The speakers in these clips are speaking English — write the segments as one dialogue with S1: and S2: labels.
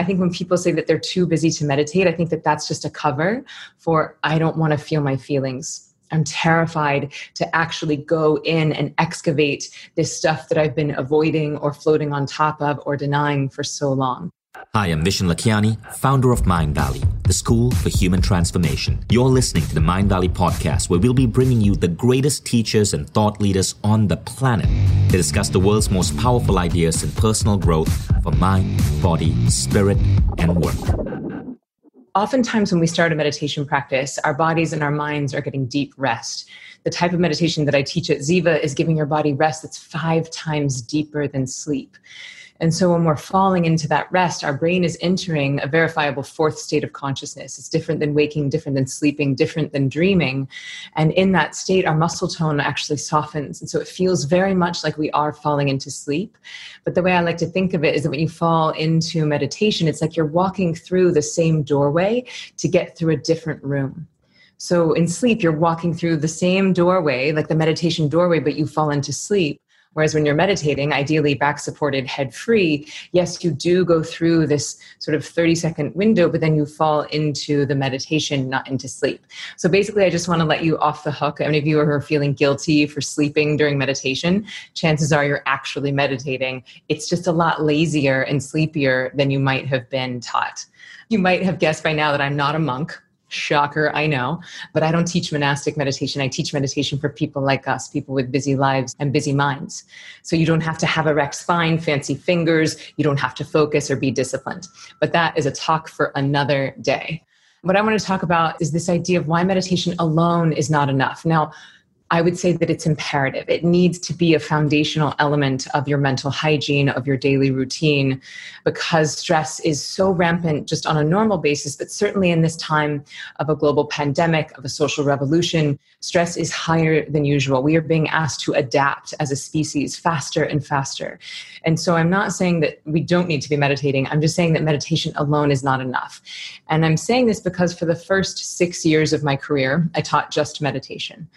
S1: I think when people say that they're too busy to meditate, I think that that's just a cover for I don't want to feel my feelings. I'm terrified to actually go in and excavate this stuff that I've been avoiding or floating on top of or denying for so long.
S2: Hi, I'm Vishen Lakhiani, founder of Mindvalley, the school for human transformation. You're listening to the Mindvalley podcast, where we'll be bringing you the greatest teachers and thought leaders on the planet to discuss the world's most powerful ideas in personal growth for mind, body, spirit, and work.
S1: Oftentimes, when we start a meditation practice, our bodies and our minds are getting deep rest. The type of meditation that I teach at Ziva is giving your body rest that's five times deeper than sleep. And so when we're falling into that rest, our brain is entering a verifiable fourth state of consciousness. It's different than waking, different than sleeping, different than dreaming. And in that state, our muscle tone actually softens. And so it feels very much like we are falling into sleep. But the way I like to think of it is that when you fall into meditation, it's like you're walking through the same doorway to get through a different room. So in sleep, you're walking through the same doorway, like the meditation doorway, but you fall into sleep. Whereas when you're meditating, ideally back supported, head free, yes, you do go through this sort of 30 second window, but then you fall into the meditation, not into sleep. So basically, I just want to let you off the hook. Any of you who are feeling guilty for sleeping during meditation, chances are you're actually meditating. It's just a lot lazier and sleepier than you might have been taught. You might have guessed by now that I'm not a monk. Shocker, I know. But I don't teach monastic meditation. I teach meditation for people like us, people with busy lives and busy minds. So you don't have to have a erect spine, fancy fingers. You don't have to focus or be disciplined. But that is a talk for another day. What I want to talk about is this idea of why meditation alone is not enough. Now, I would say that it's imperative. It needs to be a foundational element of your mental hygiene, of your daily routine, because stress is so rampant just on a normal basis, but certainly in this time of a global pandemic, of a social revolution, stress is higher than usual. We are being asked to adapt as a species faster and faster. And so I'm not saying that we don't need to be meditating. I'm just saying that meditation alone is not enough. And I'm saying this because for the first six years of my career, I taught just meditation.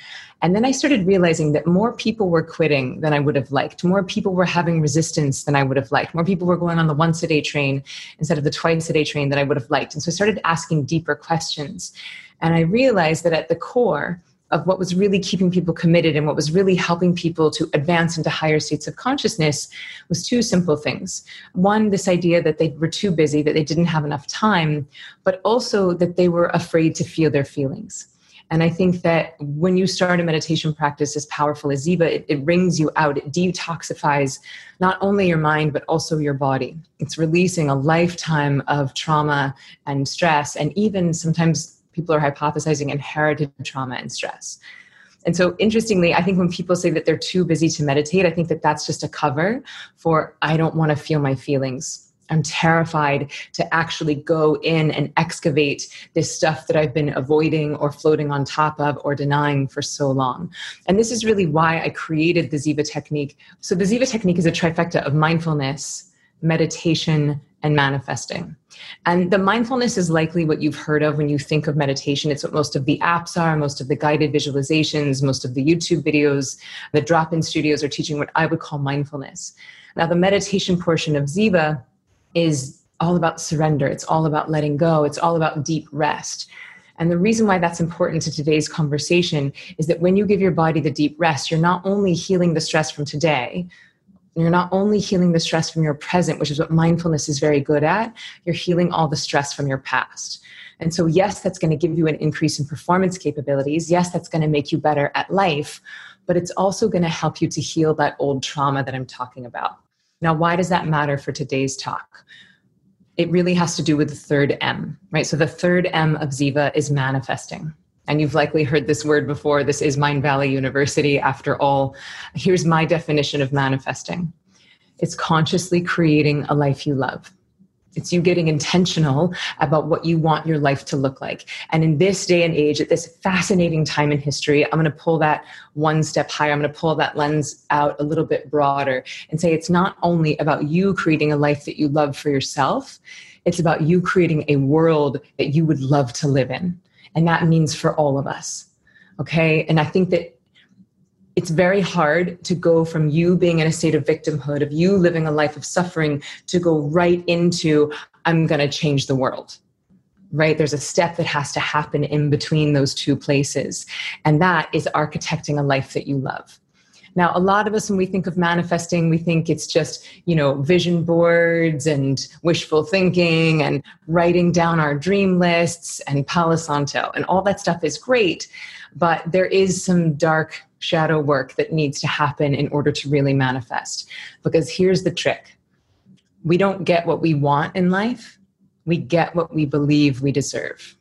S1: And then I started realizing that more people were quitting than I would have liked. More people were having resistance than I would have liked. More people were going on the once a day train instead of the twice a day train that I would have liked. And so I started asking deeper questions. And I realized that at the core, of what was really keeping people committed and what was really helping people to advance into higher states of consciousness was two simple things. One, this idea that they were too busy, that they didn't have enough time, but also that they were afraid to feel their feelings. And I think that when you start a meditation practice as powerful as Ziva, it, it brings you out, it detoxifies not only your mind, but also your body. It's releasing a lifetime of trauma and stress, and even sometimes people are hypothesizing inherited trauma and stress. And so, interestingly, I think when people say that they're too busy to meditate, I think that that's just a cover for I don't want to feel my feelings. I'm terrified to actually go in and excavate this stuff that I've been avoiding or floating on top of or denying for so long. And this is really why I created the Ziva technique. So, the Ziva technique is a trifecta of mindfulness, meditation, and manifesting. And the mindfulness is likely what you've heard of when you think of meditation. It's what most of the apps are, most of the guided visualizations, most of the YouTube videos, the drop in studios are teaching what I would call mindfulness. Now, the meditation portion of Ziva is all about surrender, it's all about letting go, it's all about deep rest. And the reason why that's important to today's conversation is that when you give your body the deep rest, you're not only healing the stress from today, you're not only healing the stress from your present, which is what mindfulness is very good at, you're healing all the stress from your past. And so, yes, that's going to give you an increase in performance capabilities. Yes, that's going to make you better at life, but it's also going to help you to heal that old trauma that I'm talking about. Now, why does that matter for today's talk? It really has to do with the third M, right? So, the third M of Ziva is manifesting. And you've likely heard this word before. This is Mindvalley University, after all. Here's my definition of manifesting it's consciously creating a life you love. It's you getting intentional about what you want your life to look like. And in this day and age, at this fascinating time in history, I'm going to pull that one step higher. I'm going to pull that lens out a little bit broader and say it's not only about you creating a life that you love for yourself, it's about you creating a world that you would love to live in. And that means for all of us. Okay. And I think that it's very hard to go from you being in a state of victimhood, of you living a life of suffering, to go right into, I'm going to change the world. Right? There's a step that has to happen in between those two places. And that is architecting a life that you love. Now, a lot of us, when we think of manifesting, we think it's just, you know, vision boards and wishful thinking and writing down our dream lists and Palo Santo. And all that stuff is great. But there is some dark shadow work that needs to happen in order to really manifest. Because here's the trick we don't get what we want in life, we get what we believe we deserve.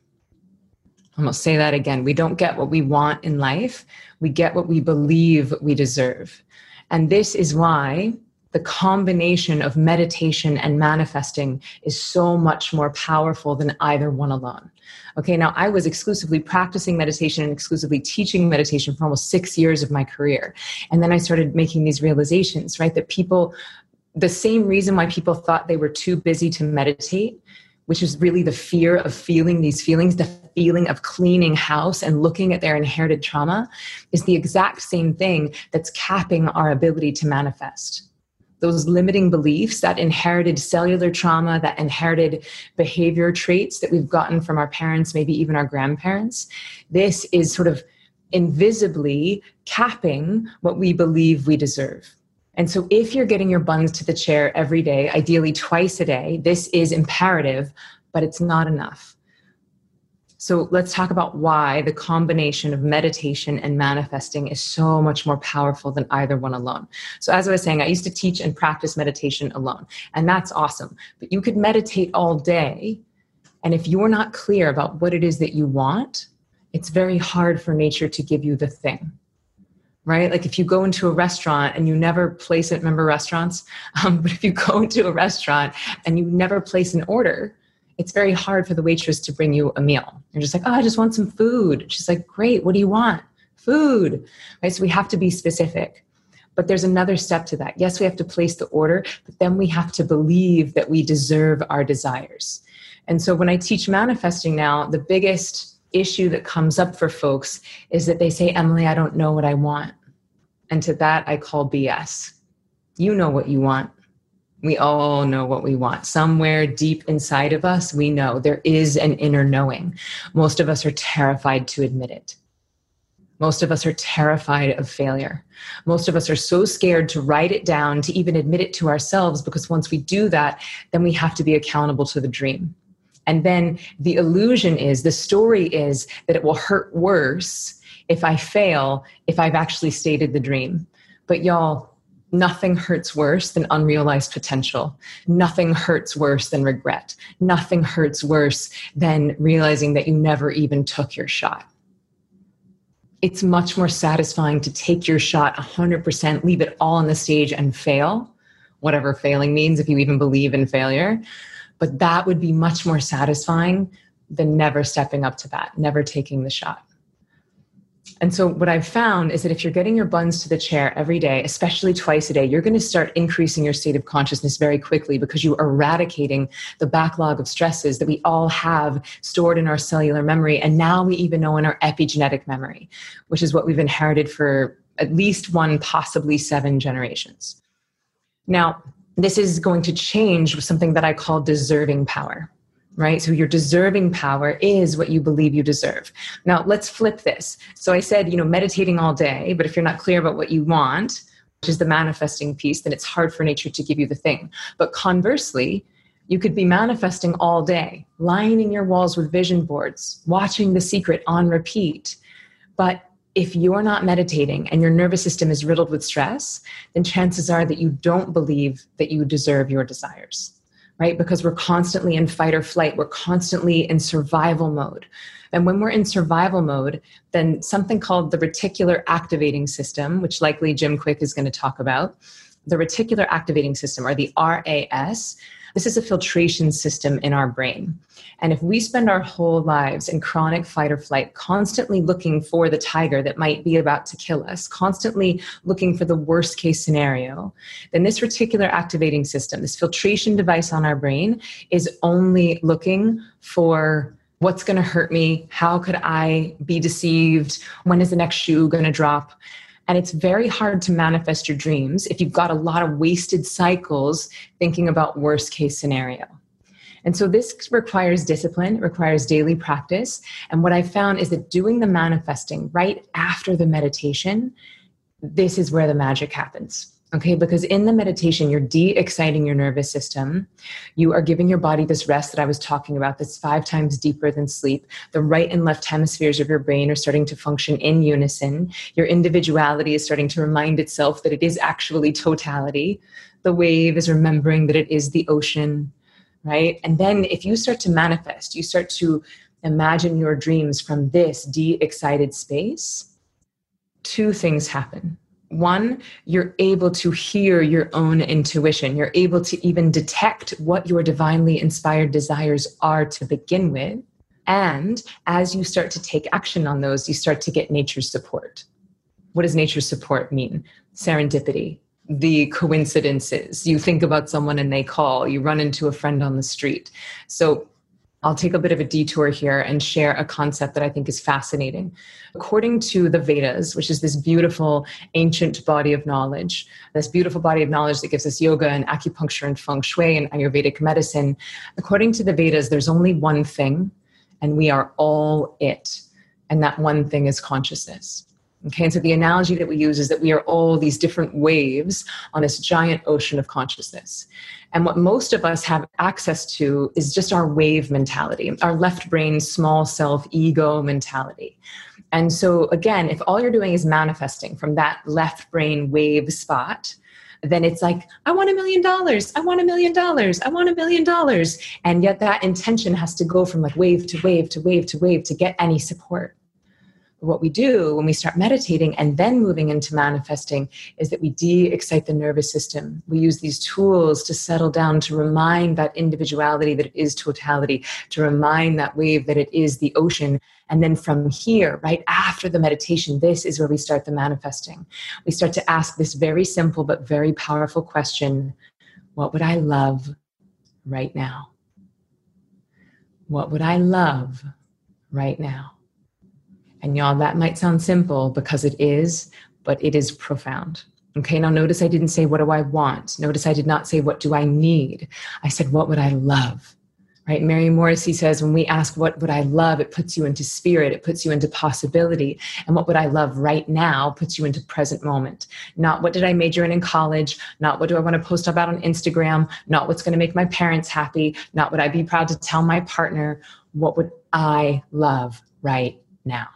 S1: I'm going to say that again. We don't get what we want in life, we get what we believe we deserve. And this is why the combination of meditation and manifesting is so much more powerful than either one alone. Okay, now I was exclusively practicing meditation and exclusively teaching meditation for almost six years of my career. And then I started making these realizations, right? That people, the same reason why people thought they were too busy to meditate which is really the fear of feeling these feelings, the feeling of cleaning house and looking at their inherited trauma, is the exact same thing that's capping our ability to manifest. Those limiting beliefs, that inherited cellular trauma, that inherited behavior traits that we've gotten from our parents, maybe even our grandparents, this is sort of invisibly capping what we believe we deserve. And so, if you're getting your buns to the chair every day, ideally twice a day, this is imperative, but it's not enough. So, let's talk about why the combination of meditation and manifesting is so much more powerful than either one alone. So, as I was saying, I used to teach and practice meditation alone, and that's awesome. But you could meditate all day, and if you're not clear about what it is that you want, it's very hard for nature to give you the thing right? Like if you go into a restaurant and you never place it, remember restaurants? Um, but if you go into a restaurant and you never place an order, it's very hard for the waitress to bring you a meal. You're just like, oh, I just want some food. She's like, great, what do you want? Food, right? So we have to be specific. But there's another step to that. Yes, we have to place the order, but then we have to believe that we deserve our desires. And so when I teach manifesting now, the biggest issue that comes up for folks is that they say, Emily, I don't know what I want. And to that, I call BS. You know what you want. We all know what we want. Somewhere deep inside of us, we know there is an inner knowing. Most of us are terrified to admit it. Most of us are terrified of failure. Most of us are so scared to write it down, to even admit it to ourselves, because once we do that, then we have to be accountable to the dream. And then the illusion is, the story is that it will hurt worse if I fail, if I've actually stated the dream. But y'all, nothing hurts worse than unrealized potential. Nothing hurts worse than regret. Nothing hurts worse than realizing that you never even took your shot. It's much more satisfying to take your shot 100%, leave it all on the stage and fail, whatever failing means, if you even believe in failure, but that would be much more satisfying than never stepping up to bat, never taking the shot. And so, what I've found is that if you're getting your buns to the chair every day, especially twice a day, you're going to start increasing your state of consciousness very quickly because you are eradicating the backlog of stresses that we all have stored in our cellular memory. And now we even know in our epigenetic memory, which is what we've inherited for at least one, possibly seven generations. Now, this is going to change with something that I call deserving power, right? So your deserving power is what you believe you deserve. Now let's flip this. So I said, you know, meditating all day, but if you're not clear about what you want, which is the manifesting piece, then it's hard for nature to give you the thing. But conversely, you could be manifesting all day, lining your walls with vision boards, watching The Secret on repeat. But if you're not meditating and your nervous system is riddled with stress, then chances are that you don't believe that you deserve your desires, right? Because we're constantly in fight or flight, we're constantly in survival mode. And when we're in survival mode, then something called the reticular activating system, which likely Jim Kwik is going to talk about, the reticular activating system, or the RAS, this is a filtration system in our brain. And if we spend our whole lives in chronic fight or flight, constantly looking for the tiger that might be about to kill us, constantly looking for the worst case scenario, then this reticular activating system, this filtration device on our brain, is only looking for what's going to hurt me? How could I be deceived? When is the next shoe going to drop? And it's very hard to manifest your dreams if you've got a lot of wasted cycles thinking about worst case scenario. And so this requires discipline, requires daily practice. And what I found is that doing the manifesting right after the meditation, this is where the magic happens. Okay, because in the meditation, you're de exciting your nervous system. You are giving your body this rest that I was talking about that's five times deeper than sleep. The right and left hemispheres of your brain are starting to function in unison. Your individuality is starting to remind itself that it is actually totality. The wave is remembering that it is the ocean, right? And then if you start to manifest, you start to imagine your dreams from this de excited space, two things happen one, you're able to hear your own intuition. You're able to even detect what your divinely inspired desires are to begin with. And as you start to take action on those, you start to get nature's support. What does nature's support mean? Serendipity, the coincidences. You think about someone and they call, you run into a friend on the street. So I'll take a bit of a detour here and share a concept that I think is fascinating. According to the Vedas, which is this beautiful ancient body of knowledge, this beautiful body of knowledge that gives us yoga and acupuncture and feng shui and Ayurvedic medicine, according to the Vedas, there's only one thing, and we are all it. And that one thing is consciousness. Okay, and so the analogy that we use is that we are all these different waves on this giant ocean of consciousness. And what most of us have access to is just our wave mentality, our left brain, small self, ego mentality. And so, again, if all you're doing is manifesting from that left brain wave spot, then it's like, I want a million dollars, I want a million dollars, I want a million dollars. And yet that intention has to go from like wave to wave to wave to wave to get any support what we do when we start meditating and then moving into manifesting is that we de excite the nervous system. We use these tools to settle down, to remind that individuality that it is totality, to remind that wave that it is the ocean. And then from here, right after the meditation, this is where we start the manifesting. We start to ask this very simple but very powerful question What would I love right now? What would I love right now? And y'all, that might sound simple because it is, but it is profound. Okay, now notice I didn't say, What do I want? Notice I did not say, What do I need? I said, What would I love? Right? Mary Morrissey says, When we ask, What would I love? it puts you into spirit, it puts you into possibility. And what would I love right now puts you into present moment. Not what did I major in in college, not what do I want to post about on Instagram, not what's going to make my parents happy, not what I'd be proud to tell my partner. What would I love right now?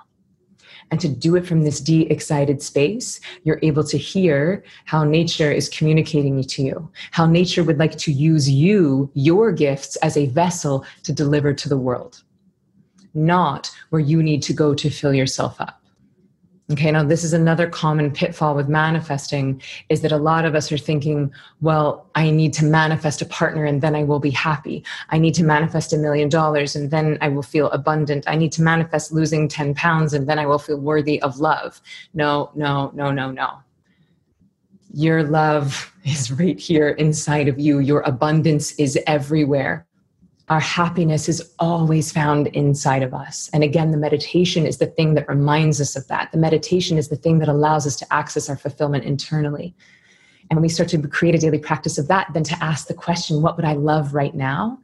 S1: And to do it from this de excited space, you're able to hear how nature is communicating to you, how nature would like to use you, your gifts, as a vessel to deliver to the world, not where you need to go to fill yourself up. Okay, now this is another common pitfall with manifesting is that a lot of us are thinking, well, I need to manifest a partner and then I will be happy. I need to manifest a million dollars and then I will feel abundant. I need to manifest losing 10 pounds and then I will feel worthy of love. No, no, no, no, no. Your love is right here inside of you. Your abundance is everywhere our happiness is always found inside of us. And again, the meditation is the thing that reminds us of that. The meditation is the thing that allows us to access our fulfillment internally. And when we start to create a daily practice of that, then to ask the question, what would I love right now?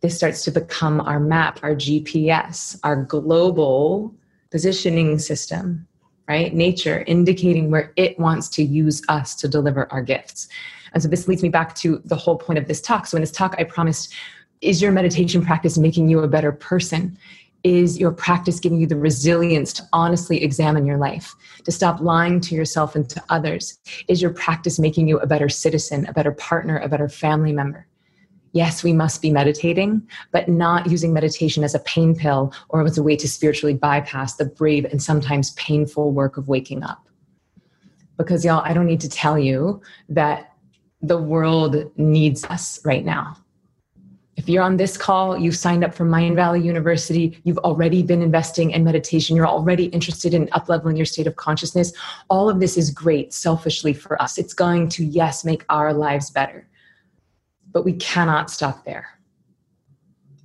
S1: This starts to become our map, our GPS, our global positioning system, right? Nature indicating where it wants to use us to deliver our gifts. And so this leads me back to the whole point of this talk. So in this talk, I promised is your meditation practice making you a better person? Is your practice giving you the resilience to honestly examine your life, to stop lying to yourself and to others? Is your practice making you a better citizen, a better partner, a better family member? Yes, we must be meditating, but not using meditation as a pain pill or as a way to spiritually bypass the brave and sometimes painful work of waking up. Because, y'all, I don't need to tell you that the world needs us right now if you're on this call, you've signed up for Mindvalley University, you've already been investing in meditation, you're already interested in upleveling your state of consciousness, all of this is great selfishly for us. It's going to, yes, make our lives better. But we cannot stop there.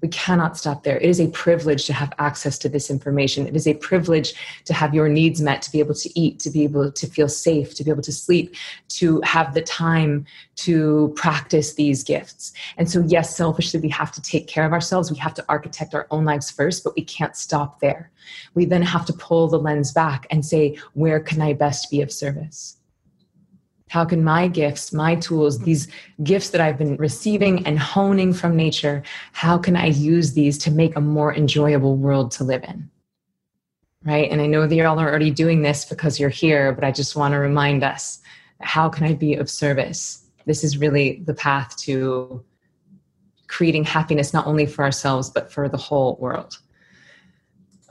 S1: We cannot stop there. It is a privilege to have access to this information. It is a privilege to have your needs met, to be able to eat, to be able to feel safe, to be able to sleep, to have the time to practice these gifts. And so, yes, selfishly, we have to take care of ourselves. We have to architect our own lives first, but we can't stop there. We then have to pull the lens back and say, where can I best be of service? How can my gifts, my tools, mm-hmm. these gifts that I've been receiving and honing from nature, how can I use these to make a more enjoyable world to live in? Right? And I know that you all are already doing this because you're here, but I just want to remind us how can I be of service? This is really the path to creating happiness, not only for ourselves, but for the whole world.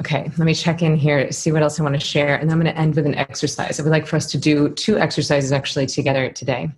S1: Okay, let me check in here, see what else I want to share, and I'm going to end with an exercise. I would like for us to do two exercises actually together today.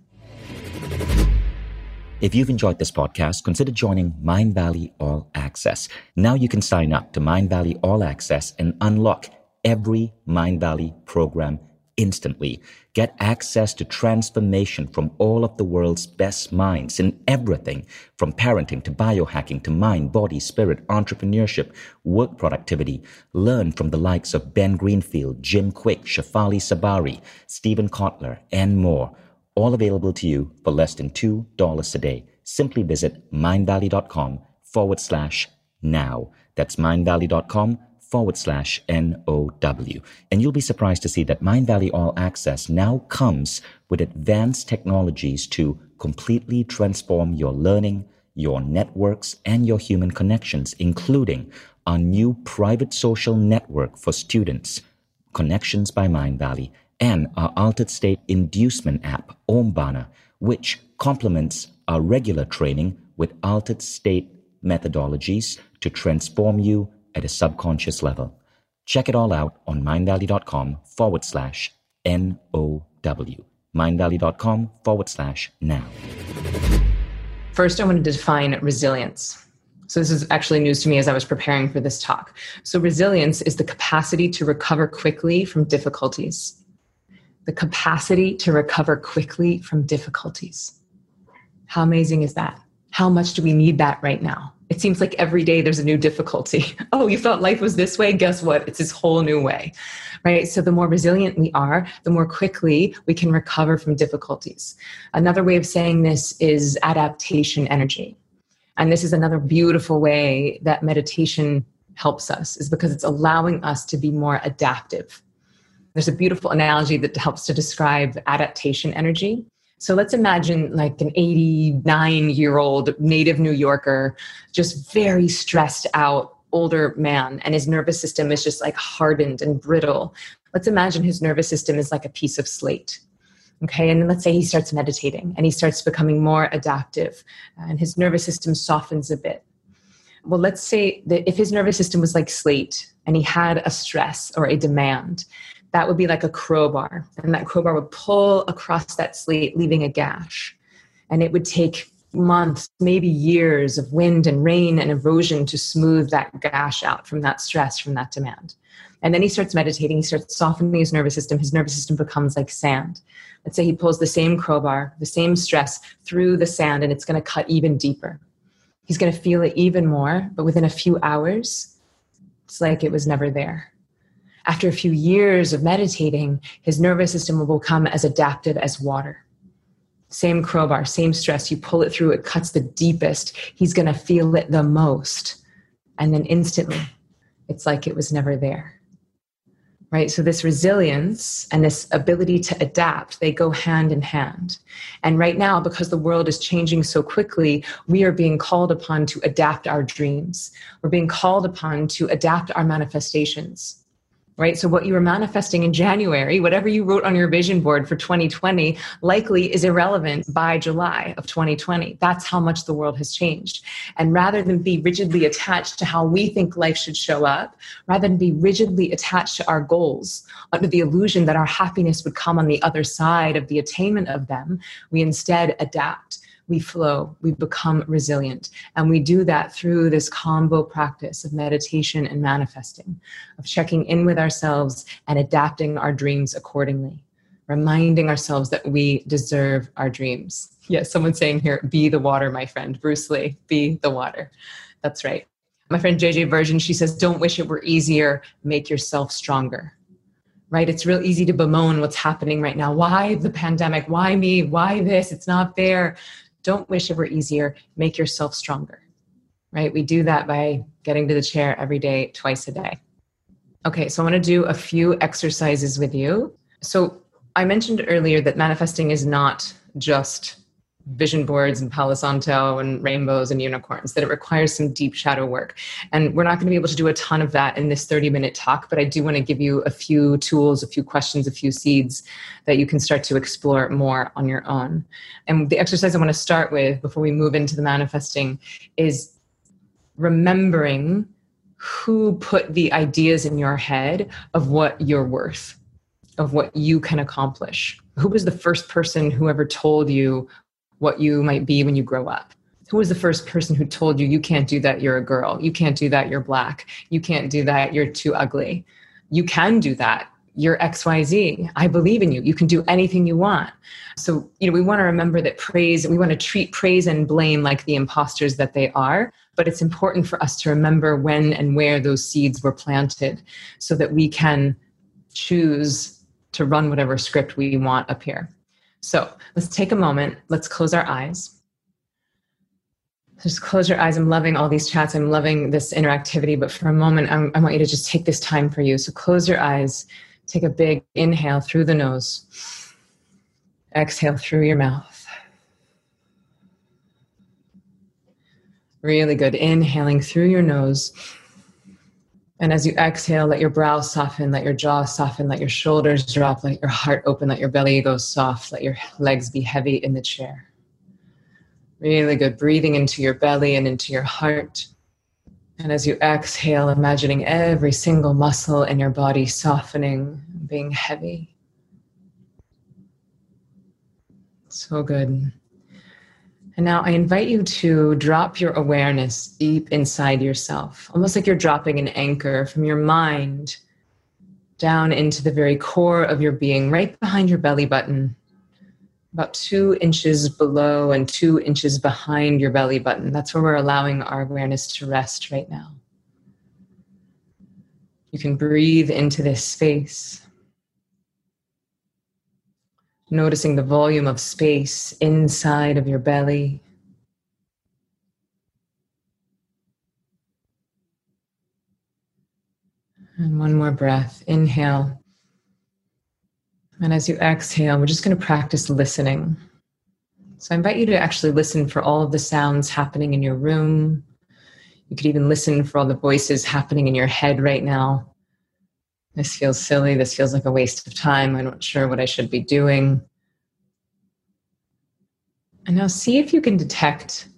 S2: If you've enjoyed this podcast, consider joining Mindvalley All Access. Now you can sign up to Mindvalley All Access and unlock every Mindvalley program instantly. Get access to transformation from all of the world's best minds in everything from parenting to biohacking to mind, body, spirit, entrepreneurship, work productivity. Learn from the likes of Ben Greenfield, Jim Kwik, Shefali Tsabary, Steven Kotler, and more. All available to you for less than $2 a day. Simply visit mindvalley.com forward slash now. That's mindvalley.com forward slash NOW. And you'll be surprised to see that Mindvalley All Access now comes with advanced technologies to completely transform your learning, your networks, and your human connections, including our new private social network for students, Connections by Mindvalley, and our altered state inducement app, Omvana, which complements our regular training with altered state methodologies to transform you at a subconscious level. Check it all out on mindvalley.com forward slash N-O-W. mindvalley.com forward slash now.
S1: First, I want to define resilience. So, this is actually news to me as I was preparing for this talk. So, resilience is the capacity to recover quickly from difficulties. The capacity to recover quickly from difficulties. How amazing is that? How much do we need that right now? It seems like every day there's a new difficulty. Oh, you thought life was this way? Guess what? It's this whole new way. Right? So the more resilient we are, the more quickly we can recover from difficulties. Another way of saying this is adaptation energy. And this is another beautiful way that meditation helps us is because it's allowing us to be more adaptive. There's a beautiful analogy that helps to describe adaptation energy. So let's imagine like an 89 year old native New Yorker, just very stressed out older man, and his nervous system is just like hardened and brittle. Let's imagine his nervous system is like a piece of slate. Okay, and let's say he starts meditating and he starts becoming more adaptive and his nervous system softens a bit. Well, let's say that if his nervous system was like slate and he had a stress or a demand, that would be like a crowbar. And that crowbar would pull across that slate, leaving a gash. And it would take months, maybe years of wind and rain and erosion to smooth that gash out from that stress, from that demand. And then he starts meditating, he starts softening his nervous system. His nervous system becomes like sand. Let's say he pulls the same crowbar, the same stress through the sand, and it's going to cut even deeper. He's going to feel it even more, but within a few hours, it's like it was never there after a few years of meditating, his nervous system will become as adaptive as water. Same crowbar, same stress. You pull it through, it cuts the deepest. He's going to feel it the most. And then instantly, it's like it was never there. Right? So, this resilience and this ability to adapt, they go hand in hand. And right now, because the world is changing so quickly, we are being called upon to adapt our dreams. We're being called upon to adapt our manifestations right? So, what you were manifesting in January, whatever you wrote on your vision board for 2020, likely is irrelevant by July of 2020. That's how much the world has changed. And rather than be rigidly attached to how we think life should show up, rather than be rigidly attached to our goals under the illusion that our happiness would come on the other side of the attainment of them, we instead adapt we flow, we become resilient. And we do that through this combo practice of meditation and manifesting, of checking in with ourselves and adapting our dreams accordingly, reminding ourselves that we deserve our dreams. Yes, someone's saying here, be the water, my friend. Bruce Lee, be the water. That's right. My friend JJ Virgin, she says, don't wish it were easier, make yourself stronger. Right? It's real easy to bemoan what's happening right now. Why the pandemic? Why me? Why this? It's not fair. Don't wish it were easier, make yourself stronger. Right? We do that by getting to the chair every day, twice a day. Okay, so I want to do a few exercises with you. So I mentioned earlier that manifesting is not just vision boards and Palo Santo and rainbows and unicorns, that it requires some deep shadow work. And we're not going to be able to do a ton of that in this 30 minute talk, but I do want to give you a few tools, a few questions, a few seeds that you can start to explore more on your own. And the exercise I want to start with before we move into the manifesting is remembering who put the ideas in your head of what you're worth, of what you can accomplish. Who was the first person who ever told you what you might be when you grow up? Who was the first person who told you you can't do that, you're a girl, you can't do that, you're black, you can't do that, you're too ugly? You can do that. You're XYZ. I believe in you. You can do anything you want. So, you know, we want to remember that praise, we want to treat praise and blame like the imposters that they are. But it's important for us to remember when and where those seeds were planted so that we can choose to run whatever script we want up here. So let's take a moment. Let's close our eyes. Just close your eyes. I'm loving all these chats. I'm loving this interactivity. But for a moment, I'm, i want you to just take this time for you. So close your eyes. Take a big inhale through the nose. Exhale through your mouth. Really good. Inhaling through your nose. And as you exhale, let your brow soften, let your jaw soften, let your shoulders drop, let your heart open, let your belly go soft, let your legs be heavy in the chair. Really good. Breathing into your belly and into your heart. And as you exhale, imagining every single muscle in your body softening, being heavy. So good. And now I invite you to drop your awareness deep inside yourself, almost like you're dropping an anchor from your mind down into the very core of your being, right behind your belly button, about two inches below and two inches behind your belly button. That's where we're allowing our awareness to rest right now. You can breathe into this space noticing the volume of space inside of your belly. And one more breath. Inhale. And as you exhale, we're just going to practice listening. So I invite you to actually listen for all of the sounds happening in your room. You could even listen for all the voices happening in your head right now this feels silly. This feels like a waste of time. I'm not sure what I should be doing. And now see if you can detect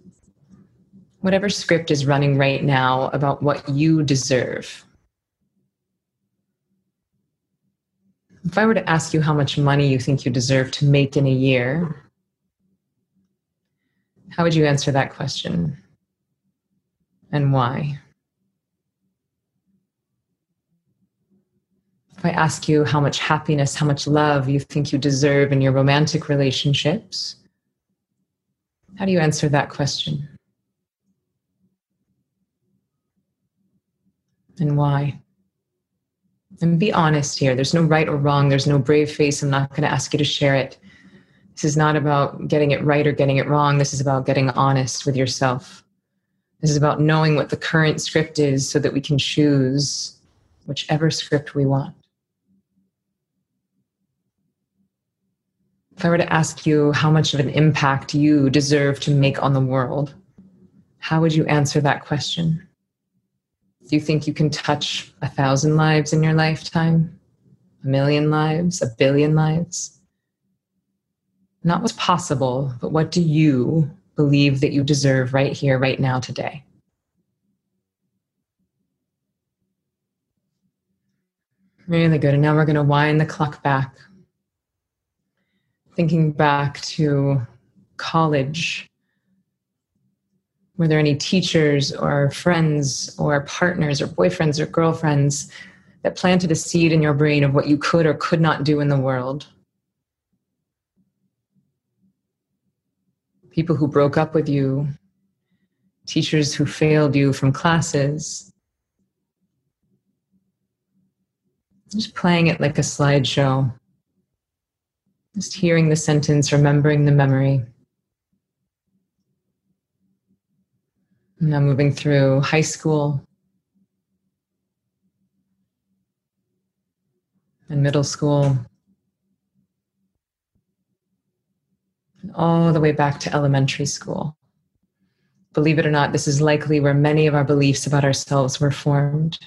S1: whatever script is running right now about what you deserve. If I were to ask you how much money you think you deserve to make in a year, how would you answer that question? And why? If I ask you how much happiness, how much love you think you deserve in your romantic relationships, how do you answer that question? And why? And be honest here. There's no right or wrong. There's no brave face. I'm not going to ask you to share it. This is not about getting it right or getting it wrong. This is about getting honest with yourself. This is about knowing what the current script is so that we can choose whichever script we want. If I were to ask you how much of an impact you deserve to make on the world, how would you answer that question? Do you think you can touch a thousand lives in your lifetime? A million lives? A billion lives? Not what's possible, but what do you believe that you deserve right here, right now, today? Really good. And now we're going to wind the clock back thinking back to college, were there any teachers or friends or partners or boyfriends or girlfriends that planted a seed in your brain of what you could or could not do in the world? People who broke up with you, teachers who failed you from classes. Just playing it like a slideshow. Just hearing the sentence, remembering the memory. Now moving through high school and middle school. And all the way back to elementary school. Believe it or not, this is likely where many of our beliefs about ourselves were formed.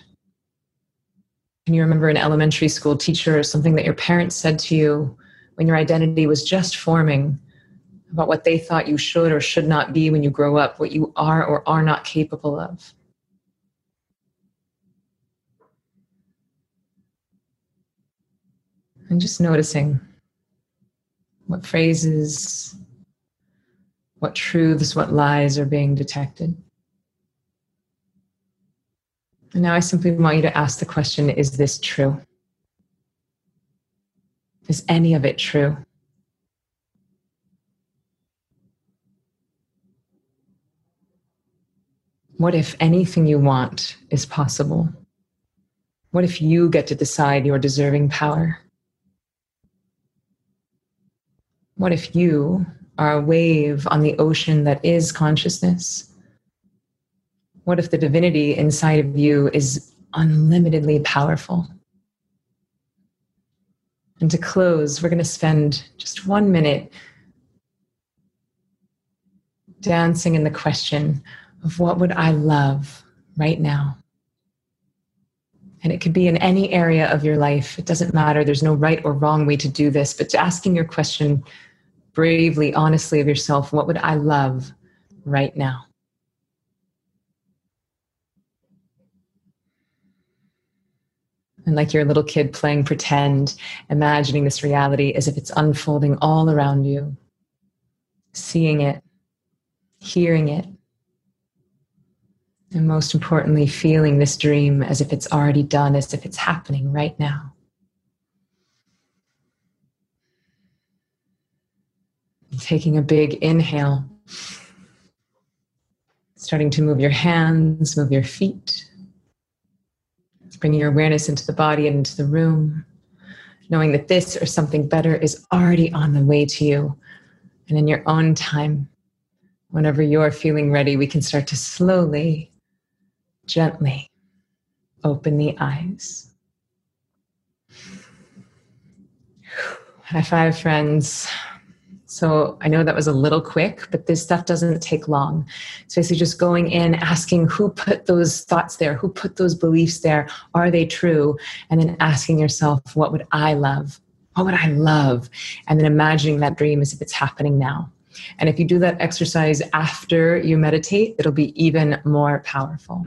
S1: Can you remember an elementary school teacher or something that your parents said to you when your identity was just forming? about what they thought you should or should not be when you grow up, what you are or are not capable of. And just noticing what phrases, what truths, what lies are being detected. And now I simply want you to ask the question is this true? Is any of it true? What if anything you want is possible? What if you get to decide your deserving power? What if you are a wave on the ocean that is consciousness? What if the divinity inside of you is unlimitedly powerful? And to close, we're going to spend just one minute dancing in the question of what would I love right now? And it could be in any area of your life. It doesn't matter. There's no right or wrong way to do this, but to asking your question bravely, honestly of yourself what would I love right now? And like you're a little kid playing pretend, imagining this reality as if it's unfolding all around you, seeing it, hearing it, and most importantly, feeling this dream as if it's already done, as if it's happening right now. Taking a big inhale, starting to move your hands, move your feet, bringing your awareness into the body and into the room, knowing that this or something better is already on the way to you. And in your own time, whenever you're feeling ready, we can start to slowly gently open the eyes. High five, friends. So I know that was a little quick, but this stuff doesn't take long. It's basically just going in, asking who put those thoughts there, who put those beliefs there, are they true? And then asking yourself, what would I love? What would I love? And then imagining that dream as if it's happening now. And if you do that exercise after you meditate, it'll be even more powerful.